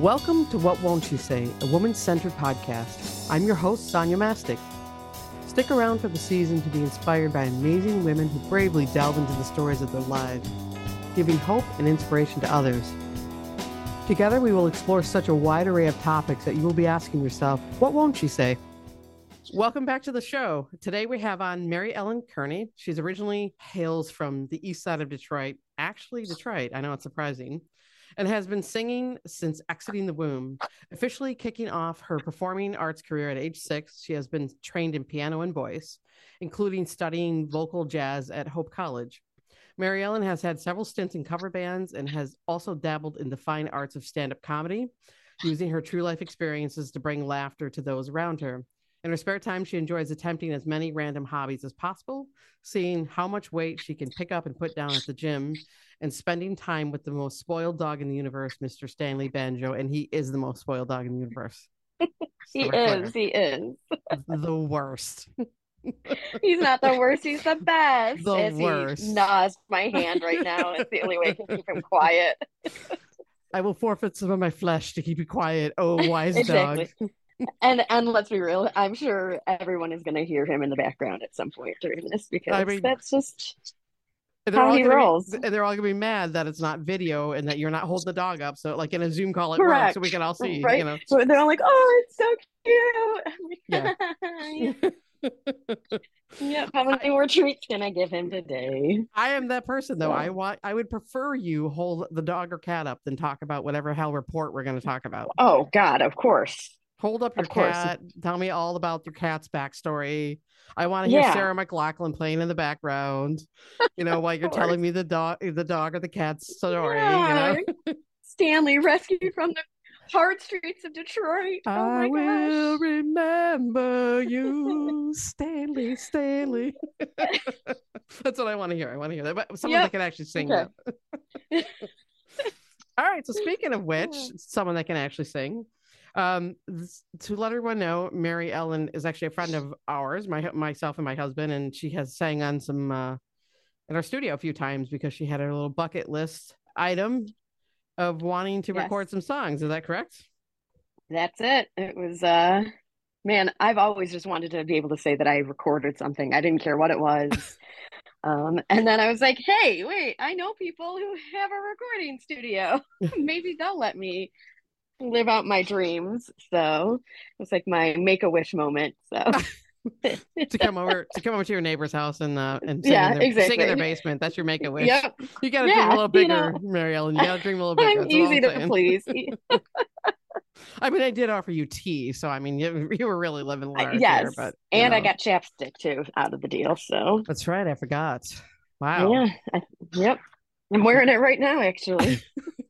Welcome to What Won't You Say, a woman centered podcast. I'm your host, Sonia Mastic. Stick around for the season to be inspired by amazing women who bravely delve into the stories of their lives, giving hope and inspiration to others. Together, we will explore such a wide array of topics that you will be asking yourself, What won't she say? Welcome back to the show. Today we have on Mary Ellen Kearney. She's originally hails from the east side of Detroit, actually Detroit. I know it's surprising and has been singing since exiting the womb. Officially kicking off her performing arts career at age six, she has been trained in piano and voice, including studying vocal jazz at Hope College. Mary Ellen has had several stints in cover bands and has also dabbled in the fine arts of stand up comedy, using her true life experiences to bring laughter to those around her. In her spare time, she enjoys attempting as many random hobbies as possible, seeing how much weight she can pick up and put down at the gym, and spending time with the most spoiled dog in the universe, Mr. Stanley Banjo. And he is the most spoiled dog in the universe. he is. He is. the worst. he's not the worst. He's the best. The As worst. He gnaws my hand right now. It's the only way I can keep him quiet. I will forfeit some of my flesh to keep you quiet. Oh, wise exactly. dog and and let's be real i'm sure everyone is going to hear him in the background at some point during this because I mean, that's just how he rolls. be, they're all gonna be mad that it's not video and that you're not holding the dog up. So like in a zoom call at Correct. work so we can all see right? you know. So they're all like oh it's so cute. Yeah yep how many more treats can i give him today? I am that person though. I want i would prefer you hold the dog or cat up than talk about whatever hell report we're going to talk about. Oh god of course Hold up your cat. Tell me all about your cat's backstory. I want to hear yeah. Sarah McLachlan playing in the background. You know, while you're telling me the dog, the dog or the cat's story. Yeah. You know, Stanley rescued from the hard streets of Detroit. Oh I will remember you, Stanley, Stanley. That's what I want to hear. I want to hear that. But someone yep. that can actually sing okay. that. All right. So speaking of which, someone that can actually sing. Um, to let everyone know, Mary Ellen is actually a friend of ours, my myself and my husband, and she has sang on some uh, in our studio a few times because she had a little bucket list item of wanting to yes. record some songs. Is that correct? That's it. It was uh man, I've always just wanted to be able to say that I recorded something. I didn't care what it was. um, and then I was like, hey, wait, I know people who have a recording studio. Maybe they'll let me live out my dreams. So it's like my make a wish moment. So to come over to come over to your neighbor's house and uh and sing, yeah, in, their, exactly. sing in their basement. That's your make a wish. Yep. You gotta yeah, dream a little bigger, you know, Mary Ellen. You gotta dream a little bigger. I'm easy to please. I mean, I did offer you tea, so I mean, you, you were really living large. yes, here, but and know. I got chapstick too out of the deal. So that's right. I forgot. Wow. Yeah. I, yep. I'm wearing it right now, actually.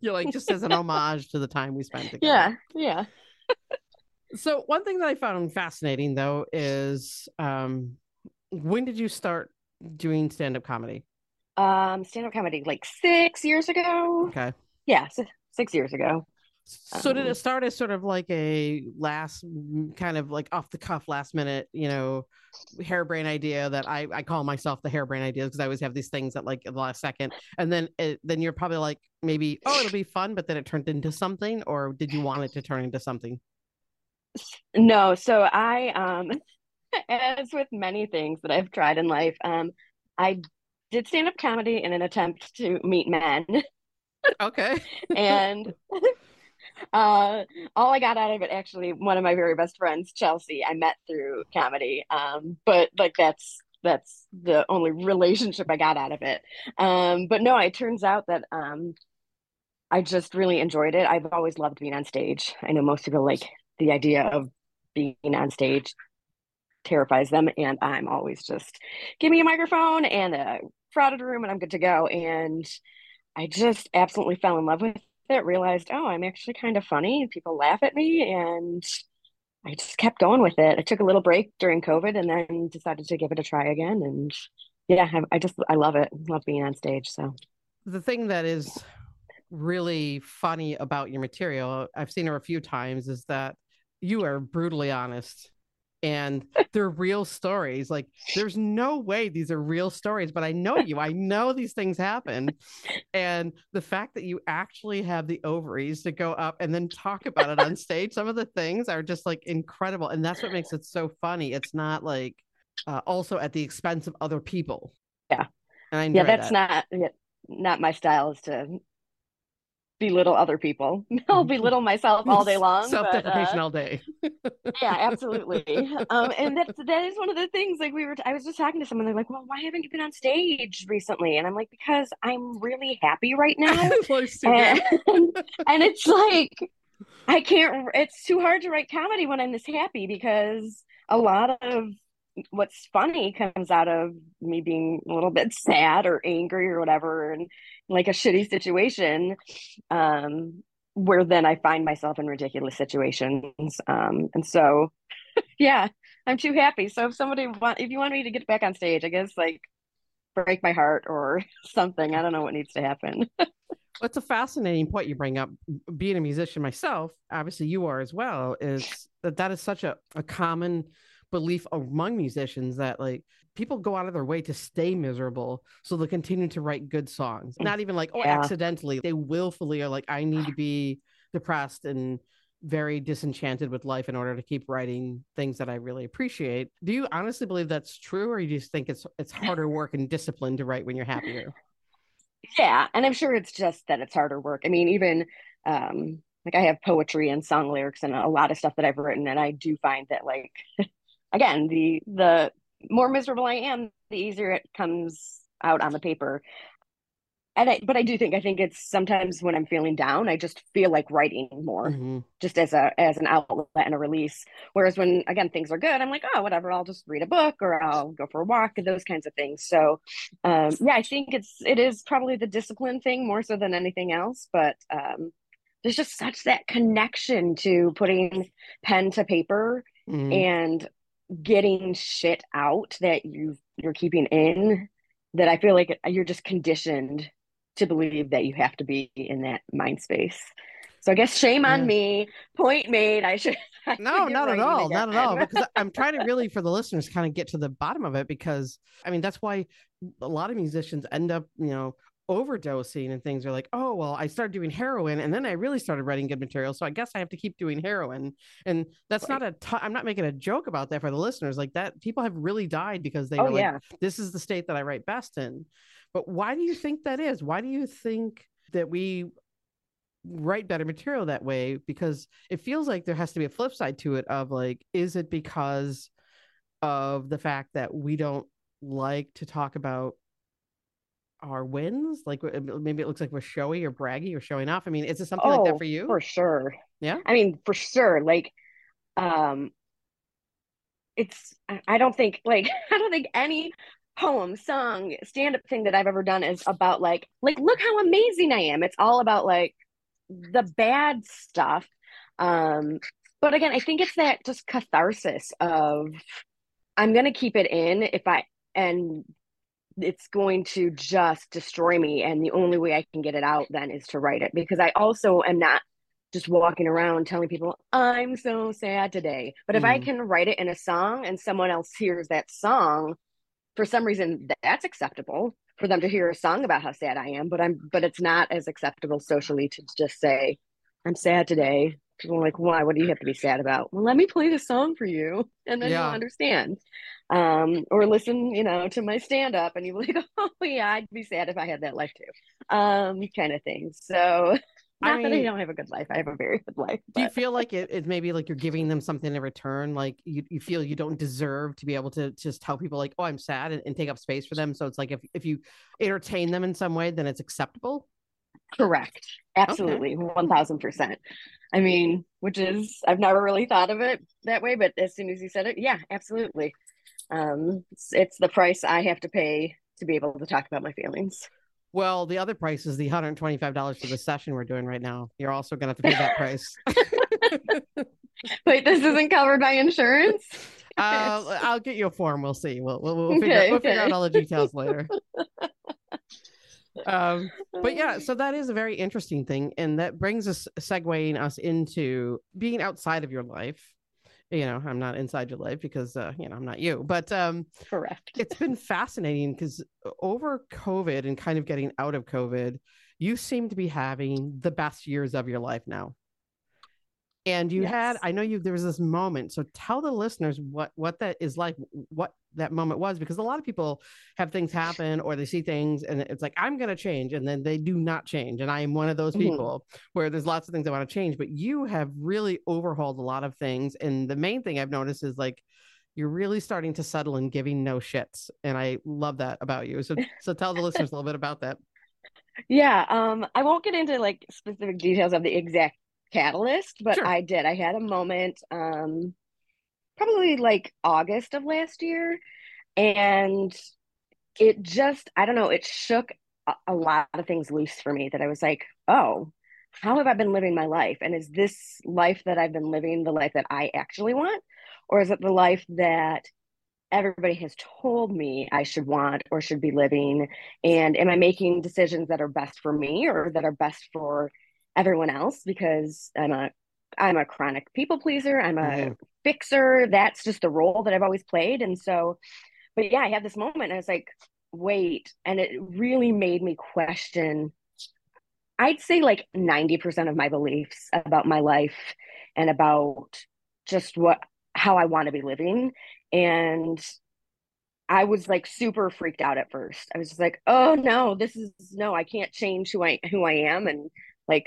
You're like just as an homage to the time we spent together. Yeah, yeah. so one thing that I found fascinating though is um, when did you start doing stand-up comedy? Um, stand-up comedy like six years ago. Okay. Yeah, six years ago. So um, did it start as sort of like a last kind of like off the cuff last minute, you know, harebrained idea that I, I call myself the harebrained idea because I always have these things that like the last second. And then it, then you're probably like maybe, oh, it'll be fun, but then it turned into something, or did you want it to turn into something? No, so I um as with many things that I've tried in life, um, I did stand up comedy in an attempt to meet men. Okay. and uh, all I got out of it, actually, one of my very best friends, Chelsea, I met through comedy. Um, but like that's that's the only relationship I got out of it. Um, but no, it turns out that um, I just really enjoyed it. I've always loved being on stage. I know most people like the idea of being on stage terrifies them, and I'm always just give me a microphone and a crowded room, and I'm good to go. And I just absolutely fell in love with it, realized, oh, I'm actually kind of funny. People laugh at me. And I just kept going with it. I took a little break during COVID and then decided to give it a try again. And yeah, I, I just, I love it. love being on stage. So the thing that is really funny about your material, I've seen her a few times, is that you are brutally honest and they're real stories. Like, there's no way these are real stories, but I know you. I know these things happen. And the fact that you actually have the ovaries to go up and then talk about it on stage, some of the things are just like incredible. And that's what makes it so funny. It's not like uh, also at the expense of other people. Yeah. And yeah, that's that. not not my style is to belittle other people. I'll belittle myself all day long. Self-deprecation uh, all day. yeah, absolutely. Um, and that's that is one of the things. Like we were, I was just talking to someone. They're like, "Well, why haven't you been on stage recently?" And I'm like, "Because I'm really happy right now." and, and it's like I can't. It's too hard to write comedy when I'm this happy because a lot of what's funny comes out of me being a little bit sad or angry or whatever and like a shitty situation um where then I find myself in ridiculous situations um and so yeah I'm too happy. So if somebody want if you want me to get back on stage I guess like break my heart or something. I don't know what needs to happen. It's a fascinating point you bring up. Being a musician myself, obviously you are as well, is that that is such a, a common belief among musicians that like people go out of their way to stay miserable so they'll continue to write good songs. Not even like oh yeah. accidentally they willfully are like i need to be depressed and very disenchanted with life in order to keep writing things that i really appreciate. Do you honestly believe that's true or you just think it's it's harder work and discipline to write when you're happier? Yeah and i'm sure it's just that it's harder work. I mean even um like i have poetry and song lyrics and a lot of stuff that i've written and i do find that like again, the the more miserable I am, the easier it comes out on the paper. And I, but I do think I think it's sometimes when I'm feeling down, I just feel like writing more, mm-hmm. just as a as an outlet and a release. Whereas when again things are good, I'm like, oh, whatever, I'll just read a book or I'll go for a walk and those kinds of things. So, um, yeah, I think it's it is probably the discipline thing more so than anything else. But um, there's just such that connection to putting pen to paper mm-hmm. and getting shit out that you you're keeping in that I feel like you're just conditioned to believe that you have to be in that mind space. So I guess shame on yeah. me. Point made. I should. I no, not at all. Not at all. Because I'm trying to really, for the listeners, kind of get to the bottom of it. Because I mean, that's why a lot of musicians end up, you know, overdosing and things are like, oh, well, I started doing heroin and then I really started writing good material. So I guess I have to keep doing heroin. And that's right. not a. T- I'm not making a joke about that for the listeners. Like that, people have really died because they oh, like, yeah. this is the state that I write best in. But why do you think that is? Why do you think that we write better material that way? Because it feels like there has to be a flip side to it of like, is it because of the fact that we don't like to talk about our wins? Like maybe it looks like we're showy or braggy or showing off. I mean, is it something oh, like that oh, for you? For sure. Yeah. I mean, for sure. Like, um, it's I don't think like I don't think any poem, song, stand up thing that I've ever done is about like like look how amazing I am. It's all about like the bad stuff. Um, but again, I think it's that just catharsis of I'm gonna keep it in if I and it's going to just destroy me and the only way i can get it out then is to write it because i also am not just walking around telling people i'm so sad today but mm. if i mm. can write it in a song and someone else hears that song for some reason that's acceptable for them to hear a song about how sad i am but i'm but it's not as acceptable socially to just say i'm sad today people are like why what do you have to be sad about well let me play the song for you and then yeah. you'll understand um, or listen, you know, to my stand up and you're like, oh yeah, I'd be sad if I had that life too. Um, kind of thing. So not I mean, that I don't have a good life. I have a very good life. But... Do you feel like it, it maybe like you're giving them something in return? Like you, you feel you don't deserve to be able to just tell people like, oh, I'm sad and, and take up space for them. So it's like if, if you entertain them in some way, then it's acceptable. Correct. Absolutely. Thousand percent. I mean, which is I've never really thought of it that way, but as soon as you said it, yeah, absolutely um, it's, it's the price I have to pay to be able to talk about my feelings. Well, the other price is the $125 for the session we're doing right now. You're also going to have to pay that price. Wait, this isn't covered by insurance? Uh, I'll get you a form. We'll see. We'll, we'll, we'll, figure, okay, we'll okay. figure out all the details later. um, but yeah, so that is a very interesting thing. And that brings us segueing us into being outside of your life you know i'm not inside your life because uh, you know i'm not you but um correct it's been fascinating because over covid and kind of getting out of covid you seem to be having the best years of your life now and you yes. had i know you there was this moment so tell the listeners what what that is like what that moment was because a lot of people have things happen or they see things and it's like i'm going to change and then they do not change and i am one of those mm-hmm. people mm-hmm. where there's lots of things i want to change but you have really overhauled a lot of things and the main thing i've noticed is like you're really starting to settle and giving no shits and i love that about you so so tell the listeners a little bit about that yeah um i won't get into like specific details of the exact catalyst, but sure. I did. I had a moment, um, probably like August of last year, and it just, I don't know, it shook a, a lot of things loose for me that I was like, oh, how have I been living my life? And is this life that I've been living the life that I actually want? Or is it the life that everybody has told me I should want or should be living? And am I making decisions that are best for me or that are best for everyone else because I'm a I'm a chronic people pleaser. I'm a mm-hmm. fixer. That's just the role that I've always played. And so, but yeah, I had this moment and I was like, wait. And it really made me question, I'd say like 90% of my beliefs about my life and about just what, how I want to be living. And I was like super freaked out at first. I was just like, oh no, this is no, I can't change who I who I am. And like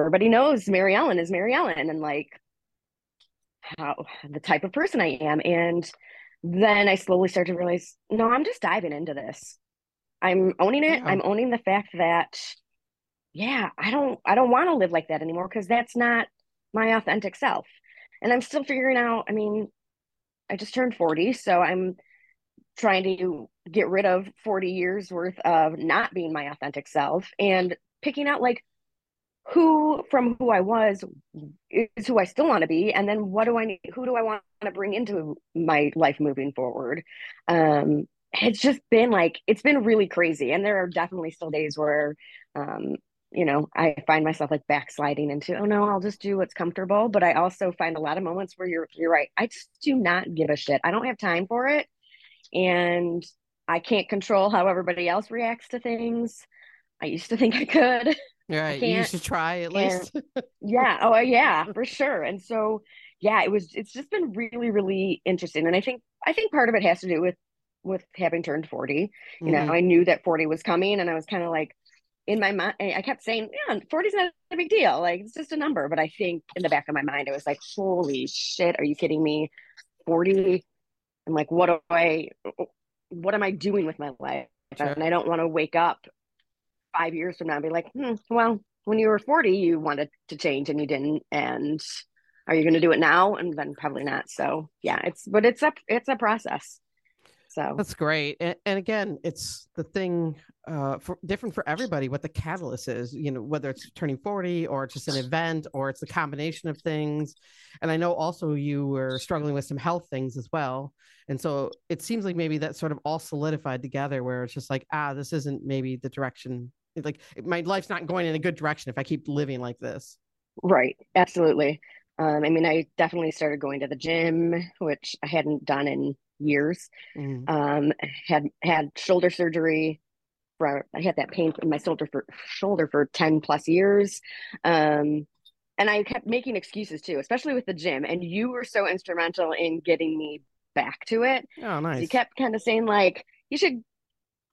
everybody knows Mary Ellen is Mary Ellen and like how the type of person I am. And then I slowly started to realize, no, I'm just diving into this. I'm owning it. Yeah. I'm owning the fact that, yeah, I don't, I don't want to live like that anymore because that's not my authentic self. And I'm still figuring out. I mean, I just turned 40, so I'm trying to get rid of 40 years worth of not being my authentic self and picking out like who from who I was is who I still want to be, and then what do I need? Who do I want to bring into my life moving forward? Um, it's just been like it's been really crazy, and there are definitely still days where, um, you know, I find myself like backsliding into oh no, I'll just do what's comfortable. But I also find a lot of moments where you're you're right. I just do not give a shit. I don't have time for it, and I can't control how everybody else reacts to things. I used to think I could. Right. You should try at least. yeah. Oh, yeah, for sure. And so, yeah, it was, it's just been really, really interesting. And I think, I think part of it has to do with, with having turned 40. You mm-hmm. know, I knew that 40 was coming and I was kind of like, in my mind, I kept saying, yeah, 40 is not a big deal. Like, it's just a number. But I think in the back of my mind, it was like, holy shit, are you kidding me? 40. I'm like, what do I, what am I doing with my life? Sure. And I don't want to wake up five years from now be like, hmm, well, when you were 40, you wanted to change and you didn't. And are you going to do it now? And then probably not. So yeah, it's, but it's a, it's a process. So that's great. And, and again, it's the thing uh, for different for everybody, what the catalyst is, you know, whether it's turning 40 or it's just an event or it's a combination of things. And I know also you were struggling with some health things as well. And so it seems like maybe that sort of all solidified together where it's just like, ah, this isn't maybe the direction like my life's not going in a good direction if I keep living like this. Right. Absolutely. Um, I mean, I definitely started going to the gym, which I hadn't done in years. Mm. Um, had had shoulder surgery. For, I had that pain in my shoulder for shoulder for ten plus years, um, and I kept making excuses too, especially with the gym. And you were so instrumental in getting me back to it. Oh, nice! So you kept kind of saying like, you should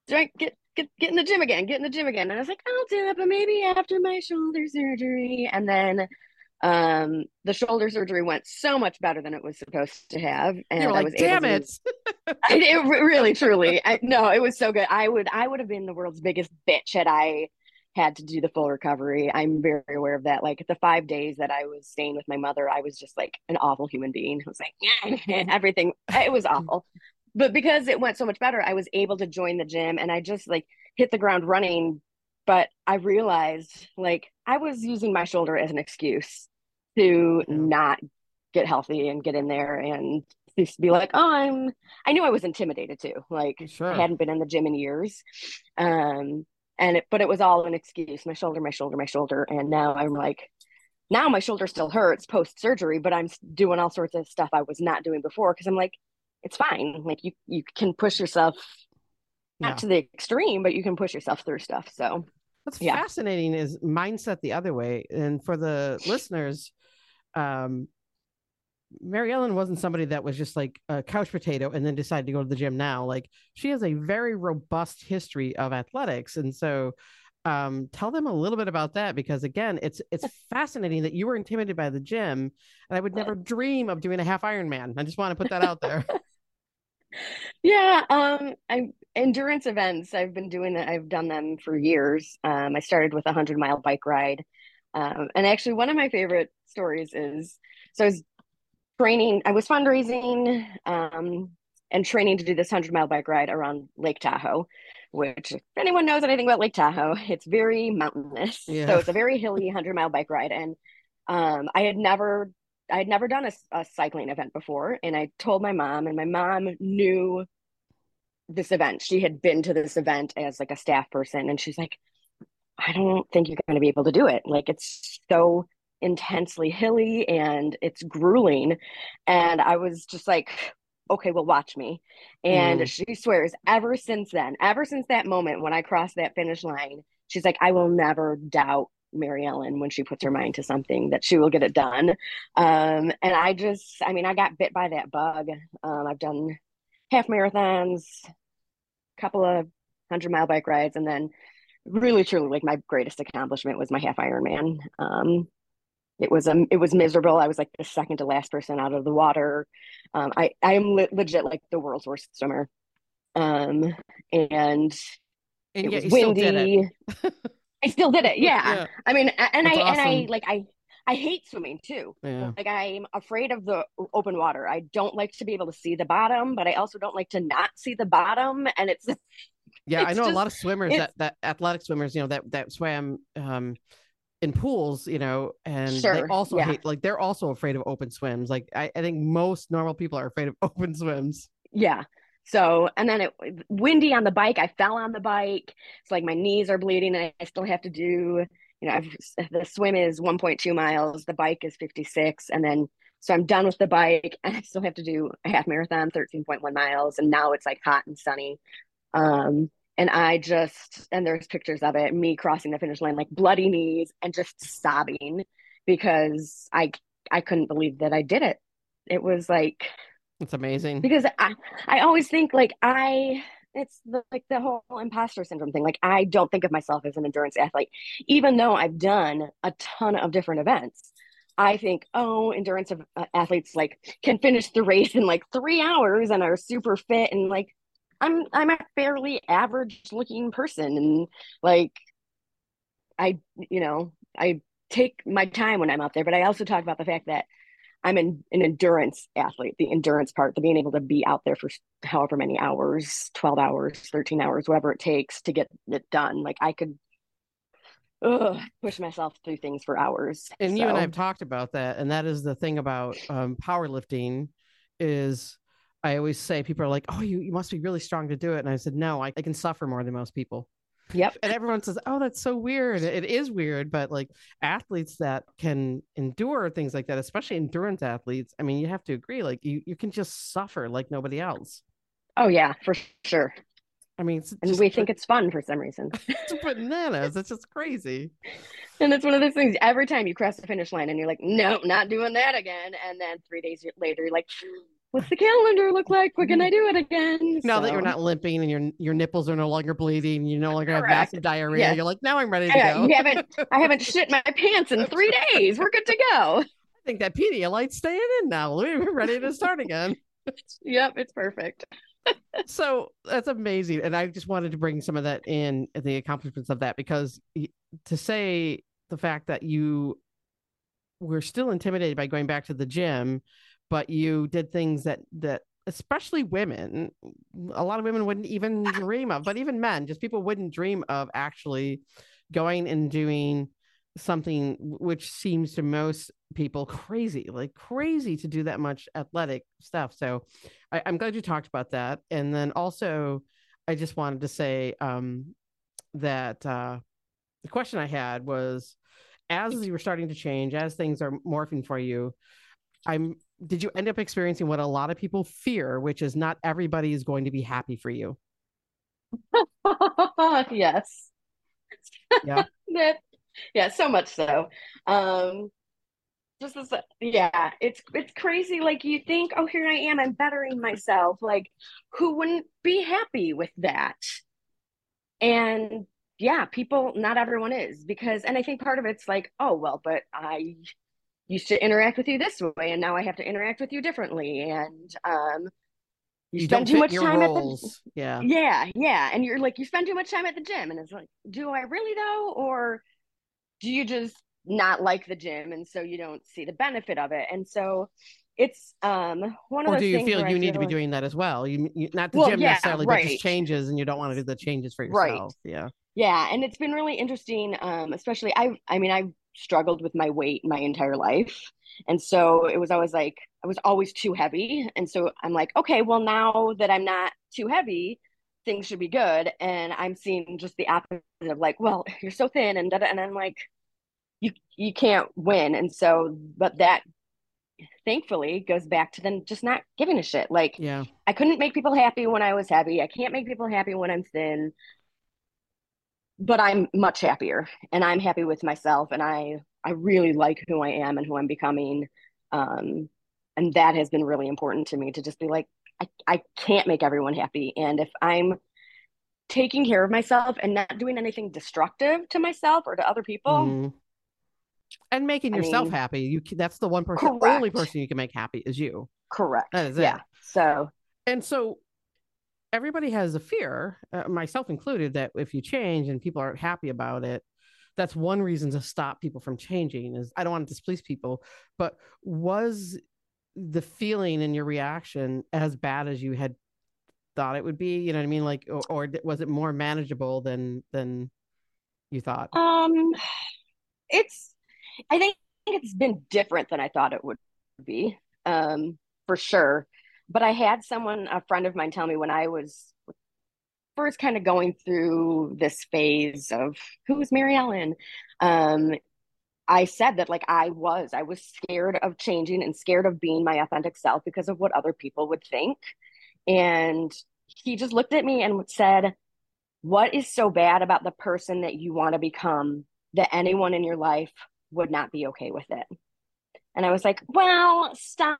drink, get get get in the gym again, get in the gym again. And I was like, I'll do it, but maybe after my shoulder surgery. And then um the shoulder surgery went so much better than it was supposed to have. And like, i was damn it. I, it really truly. I, no it was so good. I would i would have been the world's biggest bitch had i had to do the full recovery. I'm very aware of that. Like the five days that i was staying with my mother i was just like an awful human being. I was like everything it was awful but because it went so much better, I was able to join the gym and I just like hit the ground running. But I realized like I was using my shoulder as an excuse to not get healthy and get in there and just be like, oh, I'm, I knew I was intimidated too. Like sure. I hadn't been in the gym in years. Um, and it, but it was all an excuse, my shoulder, my shoulder, my shoulder. And now I'm like, now my shoulder still hurts post surgery, but I'm doing all sorts of stuff I was not doing before because I'm like, it's fine. Like you you can push yourself not yeah. to the extreme, but you can push yourself through stuff. So what's yeah. fascinating is mindset the other way. And for the listeners, um, Mary Ellen wasn't somebody that was just like a couch potato and then decided to go to the gym now. Like she has a very robust history of athletics. And so um, tell them a little bit about that because again, it's it's fascinating that you were intimidated by the gym and I would never dream of doing a half Ironman. I just want to put that out there. yeah, um, I'm endurance events. I've been doing that. I've done them for years. Um, I started with a hundred mile bike ride. Um, and actually one of my favorite stories is so I was training, I was fundraising um, and training to do this 100 mile bike ride around Lake Tahoe, which, if anyone knows anything about Lake Tahoe, it's very mountainous. Yeah. So it's a very hilly 100 mile bike ride. And um, I had never, I had never done a, a cycling event before. And I told my mom, and my mom knew this event. She had been to this event as like a staff person. And she's like, I don't think you're going to be able to do it. Like it's so intensely hilly and it's grueling. And I was just like, okay, well, watch me. And mm. she swears, ever since then, ever since that moment when I crossed that finish line, she's like, I will never doubt Mary Ellen when she puts her mind to something that she will get it done. Um, and I just, I mean, I got bit by that bug. Um, I've done half marathons, a couple of hundred mile bike rides, and then really truly like my greatest accomplishment was my half Ironman. Um, it was um it was miserable. I was like the second to last person out of the water. Um, I I am le- legit like the world's worst swimmer. Um, and, and it was windy. It. I still did it. Yeah. yeah. I mean, and That's I awesome. and I like I I hate swimming too. Yeah. Like I'm afraid of the open water. I don't like to be able to see the bottom, but I also don't like to not see the bottom. And it's yeah, it's I know just, a lot of swimmers that that athletic swimmers, you know, that that swam um in pools, you know, and sure. they also yeah. hate like they're also afraid of open swims. Like I, I think most normal people are afraid of open swims. Yeah. So and then it windy on the bike. I fell on the bike. It's like my knees are bleeding and I still have to do, you know, I've, the swim is 1.2 miles, the bike is 56 and then so I'm done with the bike and I still have to do a half marathon, 13.1 miles and now it's like hot and sunny. Um and I just, and there's pictures of it, me crossing the finish line, like bloody knees and just sobbing because I, I couldn't believe that I did it. It was like, it's amazing because I, I always think like I, it's the, like the whole imposter syndrome thing. Like I don't think of myself as an endurance athlete, even though I've done a ton of different events. I think, oh, endurance of, uh, athletes like can finish the race in like three hours and are super fit and like I'm I'm a fairly average looking person and like I you know I take my time when I'm out there but I also talk about the fact that I'm an, an endurance athlete the endurance part the being able to be out there for however many hours 12 hours 13 hours whatever it takes to get it done like I could ugh, push myself through things for hours and so. you and I've talked about that and that is the thing about um, powerlifting is I always say people are like, "Oh, you, you must be really strong to do it," and I said, "No, I, I can suffer more than most people." Yep. And everyone says, "Oh, that's so weird." It is weird, but like athletes that can endure things like that, especially endurance athletes, I mean, you have to agree, like you you can just suffer like nobody else. Oh yeah, for sure. I mean, and we think it's fun for some reason. it's bananas. It's just crazy. And it's one of those things. Every time you cross the finish line, and you're like, "No, not doing that again," and then three days later, you're like, what's the calendar look like? When can I mm-hmm. do it again? Now so. that you're not limping and your your nipples are no longer bleeding, you no longer Correct. have massive diarrhea. Yeah. You're like, now I'm ready to go. You haven't, I haven't shit my pants in three days. We're good to go. I think that Pedialyte's staying in now. We're ready to start again. yep, it's perfect. so that's amazing, and I just wanted to bring some of that in the accomplishments of that because to say the fact that you were still intimidated by going back to the gym but you did things that that especially women a lot of women wouldn't even dream of but even men just people wouldn't dream of actually going and doing something which seems to most people crazy like crazy to do that much athletic stuff. So I, am glad you talked about that. And then also i just wanted to say um that uh the question i had was as you were starting to change, as things are morphing for you, I'm did you end up experiencing what a lot of people fear, which is not everybody is going to be happy for you? yes. Yeah. that, yeah, so much so. Um just as yeah, it's it's crazy. Like you think, oh, here I am, I'm bettering myself. Like, who wouldn't be happy with that? And yeah, people, not everyone is because, and I think part of it's like, oh, well, but I used to interact with you this way, and now I have to interact with you differently, and um, you, you spend too much time roles. at the yeah, yeah, yeah, and you're like, you spend too much time at the gym, and it's like, do I really though, or do you just not like the gym and so you don't see the benefit of it and so it's um one of or do you feel you need feel to be doing that as well you, you not the well, gym yeah, necessarily right. but just changes and you don't want to do the changes for yourself right. yeah yeah and it's been really interesting um especially i i mean i've struggled with my weight my entire life. And so it was always like i was always too heavy. And so i'm like okay well now that i'm not too heavy things should be good. And i'm seeing just the opposite of like well you're so thin and and i'm like you you can't win. And so but that thankfully goes back to them just not giving a shit. Like yeah. I couldn't make people happy when i was heavy. I can't make people happy when i'm thin but i'm much happier and i'm happy with myself and i i really like who i am and who i'm becoming um and that has been really important to me to just be like i, I can't make everyone happy and if i'm taking care of myself and not doing anything destructive to myself or to other people mm and making I yourself mean, happy. You that's the one person, correct. only person you can make happy is you. correct That is it. yeah so And so everybody has a fear, uh, myself included, that if you change and people aren't happy about it, that's one reason to stop people from changing. Is I don't want to displease people, but was the feeling and your reaction as bad as you had thought it would be? You know what I mean? Like, or, or was it more manageable than than you thought? um it's i think it's been different than i thought it would be um for sure but i had someone a friend of mine tell me when i was first kind of going through this phase of who's mary ellen um i said that like i was i was scared of changing and scared of being my authentic self because of what other people would think and he just looked at me and said what is so bad about the person that you want to become that anyone in your life would not be okay with it. And I was like, well, stop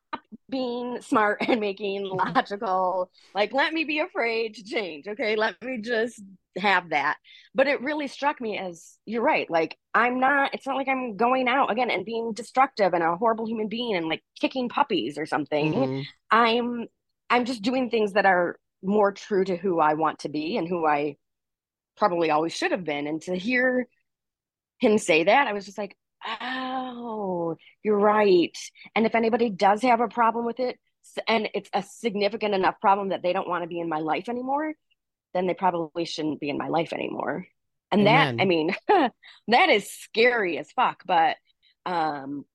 being smart and making logical, like, let me be afraid to change. Okay. Let me just have that. But it really struck me as you're right. Like, I'm not, it's not like I'm going out again and being destructive and a horrible human being and like kicking puppies or something. Mhm. I'm, I'm just doing things that are more true to who I want to be and who I probably always should have been. And to hear him say that, I was just like, oh, you're right. And if anybody does have a problem with it, and it's a significant enough problem that they don't want to be in my life anymore, then they probably shouldn't be in my life anymore. And that, I mean, that is scary as fuck, but um,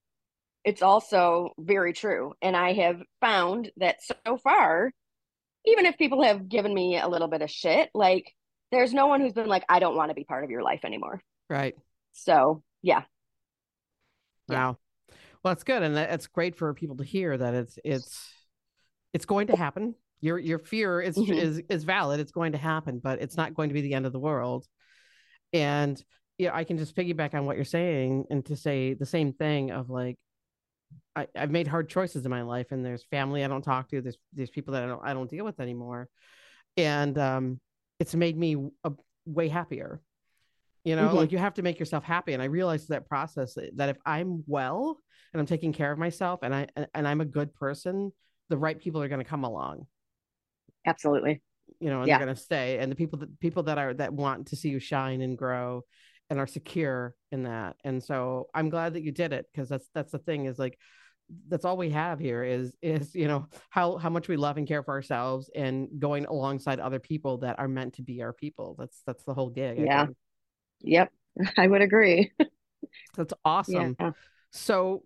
it's also very true. And I have found that so far, even if people have given me a little bit of shit, like there's no one who's been like, I don't want to be part of your life anymore. Right. So yeah, Yeah. Wow. Well, it's good, and that, it's great for people to hear that it's it's it's going to happen. Your your fear is Mhm. is is valid. It's going to happen, but it's not going to be the end of the world. And yeah, I can just piggyback on what you're saying and to say the same thing of like I, I've made hard choices in my life, and there's family I don't talk to. There's there's people that I don't I don't deal with anymore, and um, it's made me a, way happier. You know, Mhm. like you have to make yourself happy, and I realized that process that if I'm well and I'm taking care of myself, and I and I'm a good person, the right people are going to come along. absolutely. You know, and Yeah. they're going to stay, and the people that people that are that want to see you shine and grow and are secure in that. And so I'm glad that you did it because that's that's the thing is like that's all we have here is is you know how how much we love and care for ourselves and going alongside other people that are meant to be our people that's that's the whole gig Yeah. Yep. I would agree. that's awesome Yeah. so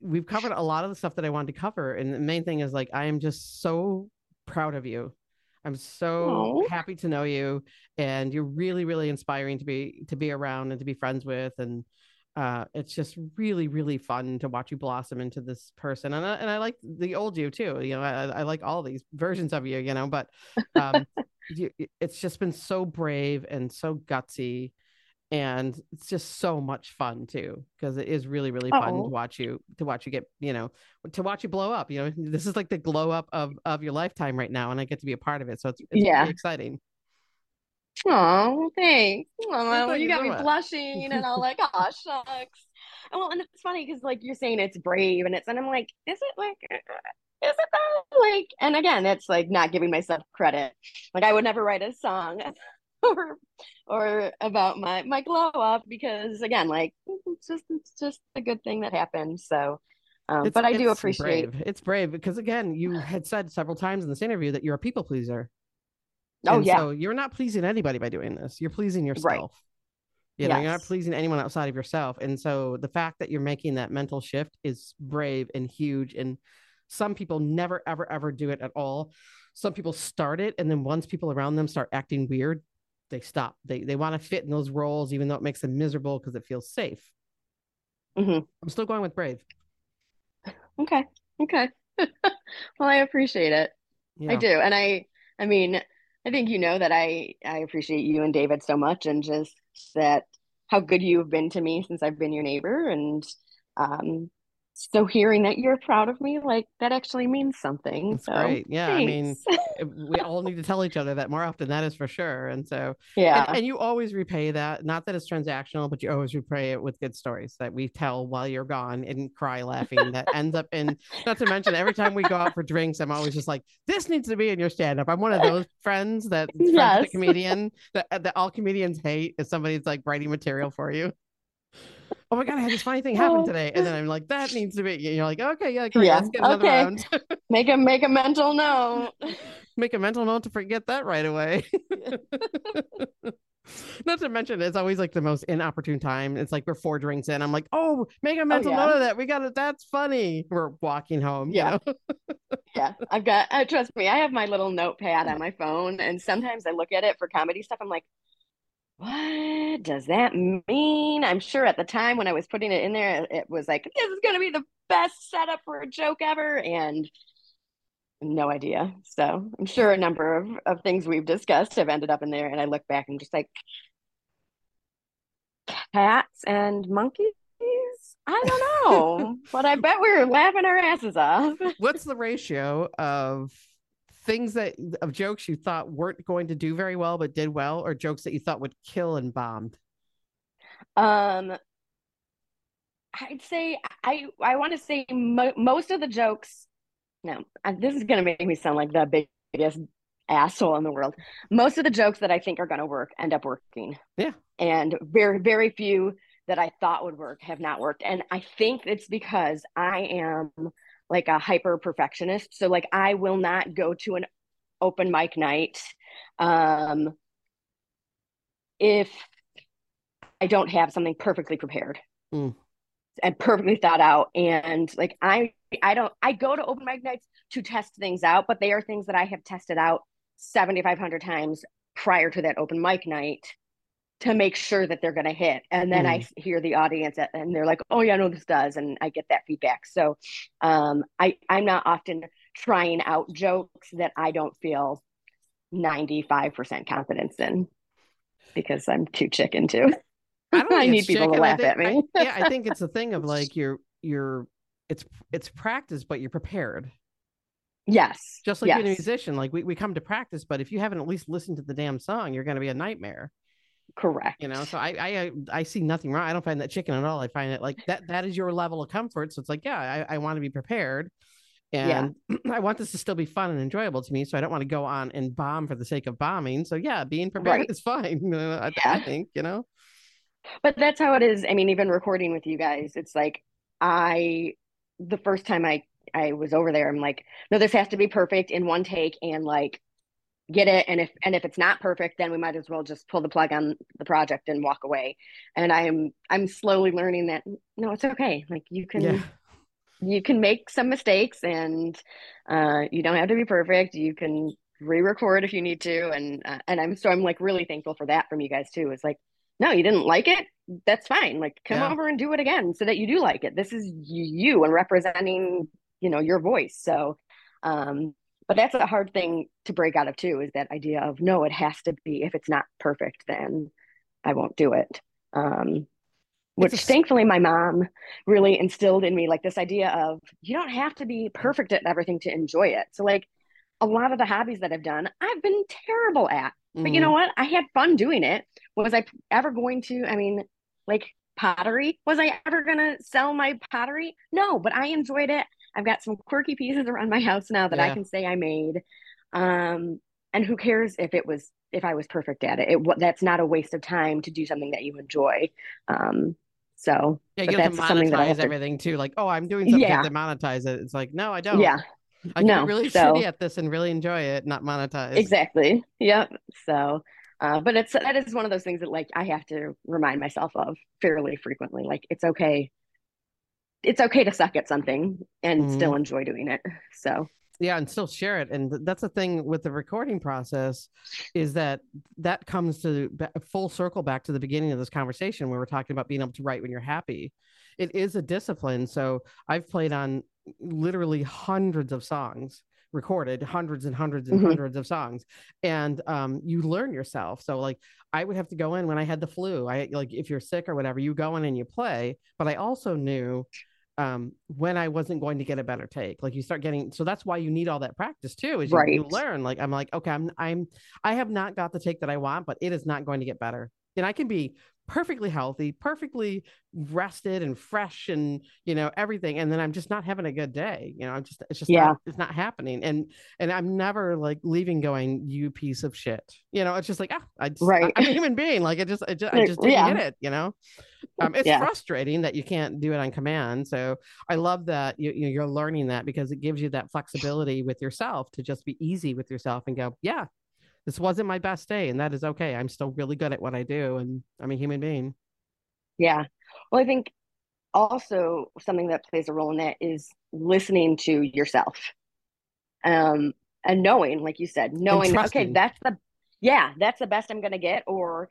we've covered a lot of the stuff that i wanted to cover and the main thing is like i am just so proud of you i'm so Aw. happy to know you and you're really really inspiring to be to be around and to be friends with and uh, it's just really, really fun to watch you blossom into this person. And I, and I like the old you too. You know, I, I like all these versions of you. You know, but um, you, it's just been so brave and so gutsy, and it's just so much fun too because it is really, really fun Uh-oh. to watch you to watch you get you know to watch you blow up. You know, this is like the glow up of of your lifetime right now, and I get to be a part of it. So it's, it's yeah. really exciting. Oh, thanks. Oh, you got me blushing, and I'm like, oh shucks. Well, and it's funny because like you're saying it's brave, and it's, and I'm like, is it like, uh, is it though? Like, and again, it's like not giving myself credit. Like I would never write a song or or about my my glow up because again, like it's just it's just a good thing that happened. So. Um, but I do appreciate brave. it's brave because again, you had said several times in this interview that you're a people pleaser. Oh and yeah. So you're not pleasing anybody by doing this. You're pleasing yourself. Right. You know, yes. you're not pleasing anyone outside of yourself. And so the fact that you're making that mental shift is brave and huge. And some people never, ever, ever do it at all. Some people start it, and then once people around them start acting weird, they stop. They they want to fit in those roles, even though it makes them miserable because it feels safe. Mm-hmm. I'm still going with brave. Okay. Okay. well, I appreciate it. Yeah. I do, and I, I mean, I think you know that I I appreciate you and David so much, and just that how good you've been to me since I've been your neighbor, and um, so hearing that you're proud of me like that actually means something That's so great yeah thanks. i mean eh, we all need to tell each other that more often that is for sure and so yeah and, and, you always repay that not that it's transactional but you always repay it with good stories that we tell while you're gone and cry laughing that ends up in not to mention every time we go out for drinks i'm always just like this needs to be in your stand-up i'm one of those friends that yes. The comedian that, that all comedians hate if somebody's like writing material for you oh my god, I had this funny thing happen oh. today, and then I'm like, that needs to be. You're like, okay, yeah, great, yeah, let's get another okay. round. make a make a mental note. make a mental note to forget that right away. Not to mention, it's always like the most inopportune time. It's like we're four drinks in. I'm like, oh, make a oh, mental oh, yeah. note of that. We got it. That's funny. We're walking home. Yeah. You know? yeah. I've got, uh, trust me, I have my little notepad on my phone. And sometimes I look at it for comedy stuff. I'm like, what does that mean? I'm sure at the time when I was putting it in there, it was like, this is going to be the best setup for a joke ever. And no idea. So I'm sure a number of, of things we've discussed have ended up in there. And I look back and just like, cats and monkeys? I don't know, but I bet we were laughing our asses off. What's the ratio of things that of jokes you thought weren't going to do very well but did well or jokes that you thought would kill and bombed? Um i'd say i i want to say mo- most of the jokes no this is going to make me sound like the biggest asshole in the world. Most of the jokes that i think are going to work end up working. Yeah. And very very few that i thought would work have not worked. And i think it's because i am like a hyper perfectionist. So like I will not go to an open mic night um if I don't have something perfectly prepared mm. and perfectly thought out. And like I I don't I go to open mic nights to test things out, but they are things that I have tested out 7,500 times prior to that open mic night to make sure that they're going to hit. And then mm. I hear the audience and they're like, oh, yeah, no, this does. And I get that feedback. So um, I, I'm not often trying out jokes that I don't feel 95% confidence in because I'm too chicken to. I, I need people to laugh think, at me. I, yeah, I think it's a thing of like you're you're it's it's practice, but you're prepared. Yes. Just like yes. being a musician, like we, we come to practice, but if you haven't at least listened to the damn song, you're gonna be a nightmare. Correct. You know, so I, I uh, I see nothing wrong. I don't find that chicken at all. I find it like that that is your level of comfort. So it's like, yeah, I, I want to be prepared. And yeah. I want this to still be fun and enjoyable to me. So I don't want to go on and bomb for the sake of bombing. So yeah, being prepared right. is fine. I, yeah. I think, you know. But that's how it is. I mean, even recording with you guys, it's like I the first time I I was over there, I'm like, no, this has to be perfect in one take and like get it and if and if it's not perfect then we might as well just pull the plug on the project and walk away and i'm i'm slowly learning that no it's okay like you can yeah. you can make some mistakes and uh you don't have to be perfect you can re-record if you need to and uh, and i'm so i'm like really thankful for that from you guys too it's like no you didn't like it that's fine. Like come Yeah. over and do it again so that you do like it. This is you and representing, you know, your voice. So um but that's a hard thing to break out of too is that idea of no, it has to be if it's not perfect, then I won't do it. Um which thankfully my mom really instilled in me like this idea of you don't have to be perfect at everything to enjoy it. So like a lot of the hobbies that I've done, I've been terrible at. But you know Mhm. what? I had fun doing it. Was I ever going to, I mean, like pottery? Was I ever going to sell my pottery? No, but I enjoyed it. I've got some quirky pieces around my house now that I can say I made. Um, and who cares if it was if I was perfect at it? It that's not a waste of time to do something that you enjoy. Um, so, Yeah, you have to something that monetize have to, everything too. Like, oh, I'm doing something yeah, to monetize it. It's like, no, I don't. yeah, I can no. really So shitty at this and really enjoy it, not monetize. Exactly. Yep. So, uh, but it's that is one of those things that like I have to remind myself of fairly frequently. Like it's okay. It's okay to suck at something and Mhm. still enjoy doing it. So, yeah and still share it. And that's the thing with the recording process is that that comes to full circle back to the beginning of this conversation where we're talking about being able to write when you're happy. It is a discipline. So i've played on literally hundreds of songs recorded hundreds and hundreds and mhm. hundreds of songs. And um, you learn yourself. So like i would have to go in when i had the flu. I like if you're sick or whatever you go in and you play. But i also knew um when I wasn't going to get a better take. Like you start getting so that's why you need all that practice too, is you, you learn. Like I'm like, okay, I'm I'm I have not got the take that I want, but it is not going to get better. And I can be perfectly healthy, perfectly rested and fresh and you know everything and then I'm just not having a good day. You know, I'm just it's just Yeah. not it's not happening. And and I'm never like leaving going you piece of shit. You know, it's just like ah, I just, right. I, am a human being. Like it just I just, I just didn't Yeah. get it, you know. Um, it's Yeah. frustrating that you can't do it on command. So I love that you, you know, you're learning that because it gives you that flexibility with yourself to just be easy with yourself and go, yeah, this wasn't my best day, and that is okay. I'm still really good at what I do, and I'm a human being. Yeah. Well, I think also something that plays a role in that is listening to yourself. Um, and knowing, like you said, knowing, okay, that's the, yeah, that's the best I'm gonna get, or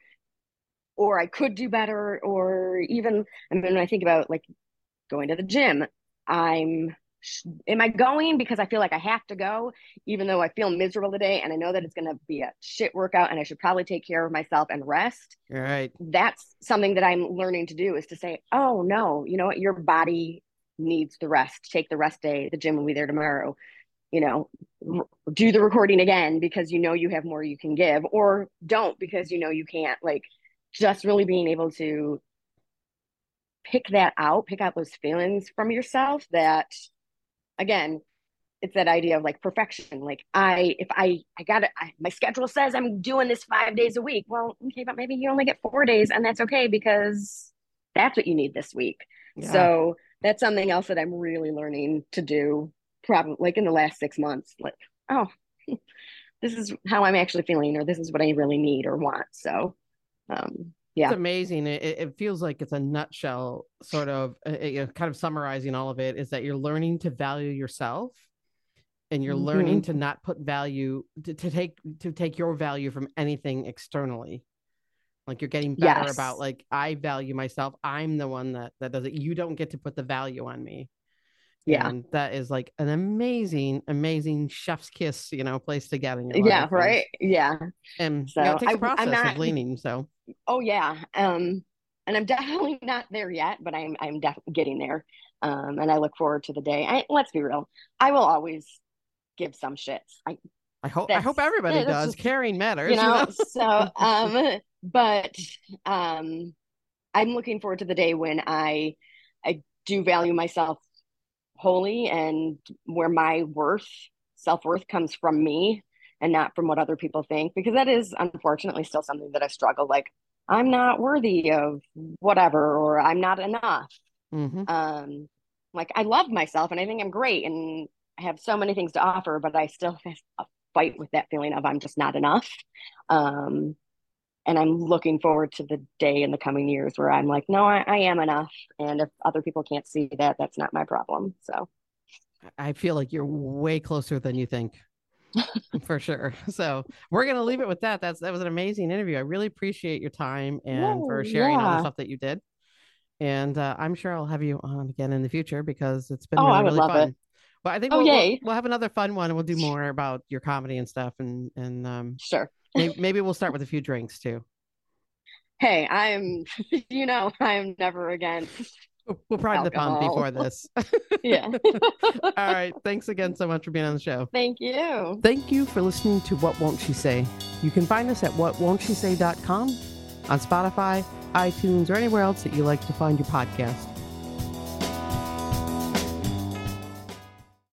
or I could do better, or even, I mean, when I think about like going to the gym, I'm, am I going because I feel like I have to go, even though I feel miserable today and I know that it's gonna be a shit workout and I should probably take care of myself and rest. All right. That's something that I'm learning to do is to say, oh no, you know what, your body needs the rest. Take the rest day. The gym will be there tomorrow. You know, r- do the recording again because you know you have more you can give, or don't because you know you can't. Like, just really being able to pick that out, pick out those feelings from yourself that again, it's that idea of like perfection. Like I, if I, I got it, I, my schedule says I'm doing this five days a week. Well, okay, but maybe you only get four days and that's okay because that's what you need this week. Yeah. So that's something else that I'm really learning to do probably like in the last six months. Like, oh, this is how I'm actually feeling, or this is what I really need or want. So, um, yeah. It's amazing. It, it feels like it's a nutshell, sort of, uh, you know, kind of summarizing all of it is that you're learning to value yourself and you're learning Mhm. to not put value to, to take to take your value from anything externally like you're getting better Yes. about like i value myself i'm the one that that does it you don't get to put the value on me Yeah. and that is like an amazing amazing chef's kiss you know place to get in your Yeah. Right. Yeah. and So you know, it takes a I- process I'm not- of leaning so Oh yeah. Um, and I'm definitely not there yet, but I'm I'm definitely getting there. Um, and I look forward to the day. I, let's be real. I will always give some shits. I i hope i hope everybody yeah, does just- caring matters you know, so um but um I'm looking forward to the day when I I do value myself wholly and where my worth, self-worth comes from me and not from what other people think because that is unfortunately still something that I struggle like I'm not worthy of whatever or I'm not enough. Mhm. Um like I love myself and I think I'm great and I have so many things to offer but I still have a fight with that feeling of I'm just not enough. Um and I'm looking forward to the day in the coming years where I'm like, no, I, I am enough. And if other people can't see that, that's not my problem. So i feel like you're way closer than you think for sure. So we're gonna leave it with that. That's that was an amazing interview. I really appreciate your time and for sharing all the stuff that you did. And uh, I'm sure I'll have you on again in the future because it's been Oh, really, I would really love fun. it. But I think Oh, we'll, we'll, yay. we'll have another fun one and we'll do more about your comedy and stuff and and um Sure. Maybe, maybe we'll start with a few drinks too. Hey, I'm, you know, I'm never against. We'll, probably the pump before this. Yeah. all right. Thanks again so much for being on the show. Thank you. Thank you for listening to What Won't She Say. You can find us at whatwon'tshe say.com, on Spotify, iTunes, or anywhere else that you like to find your podcast.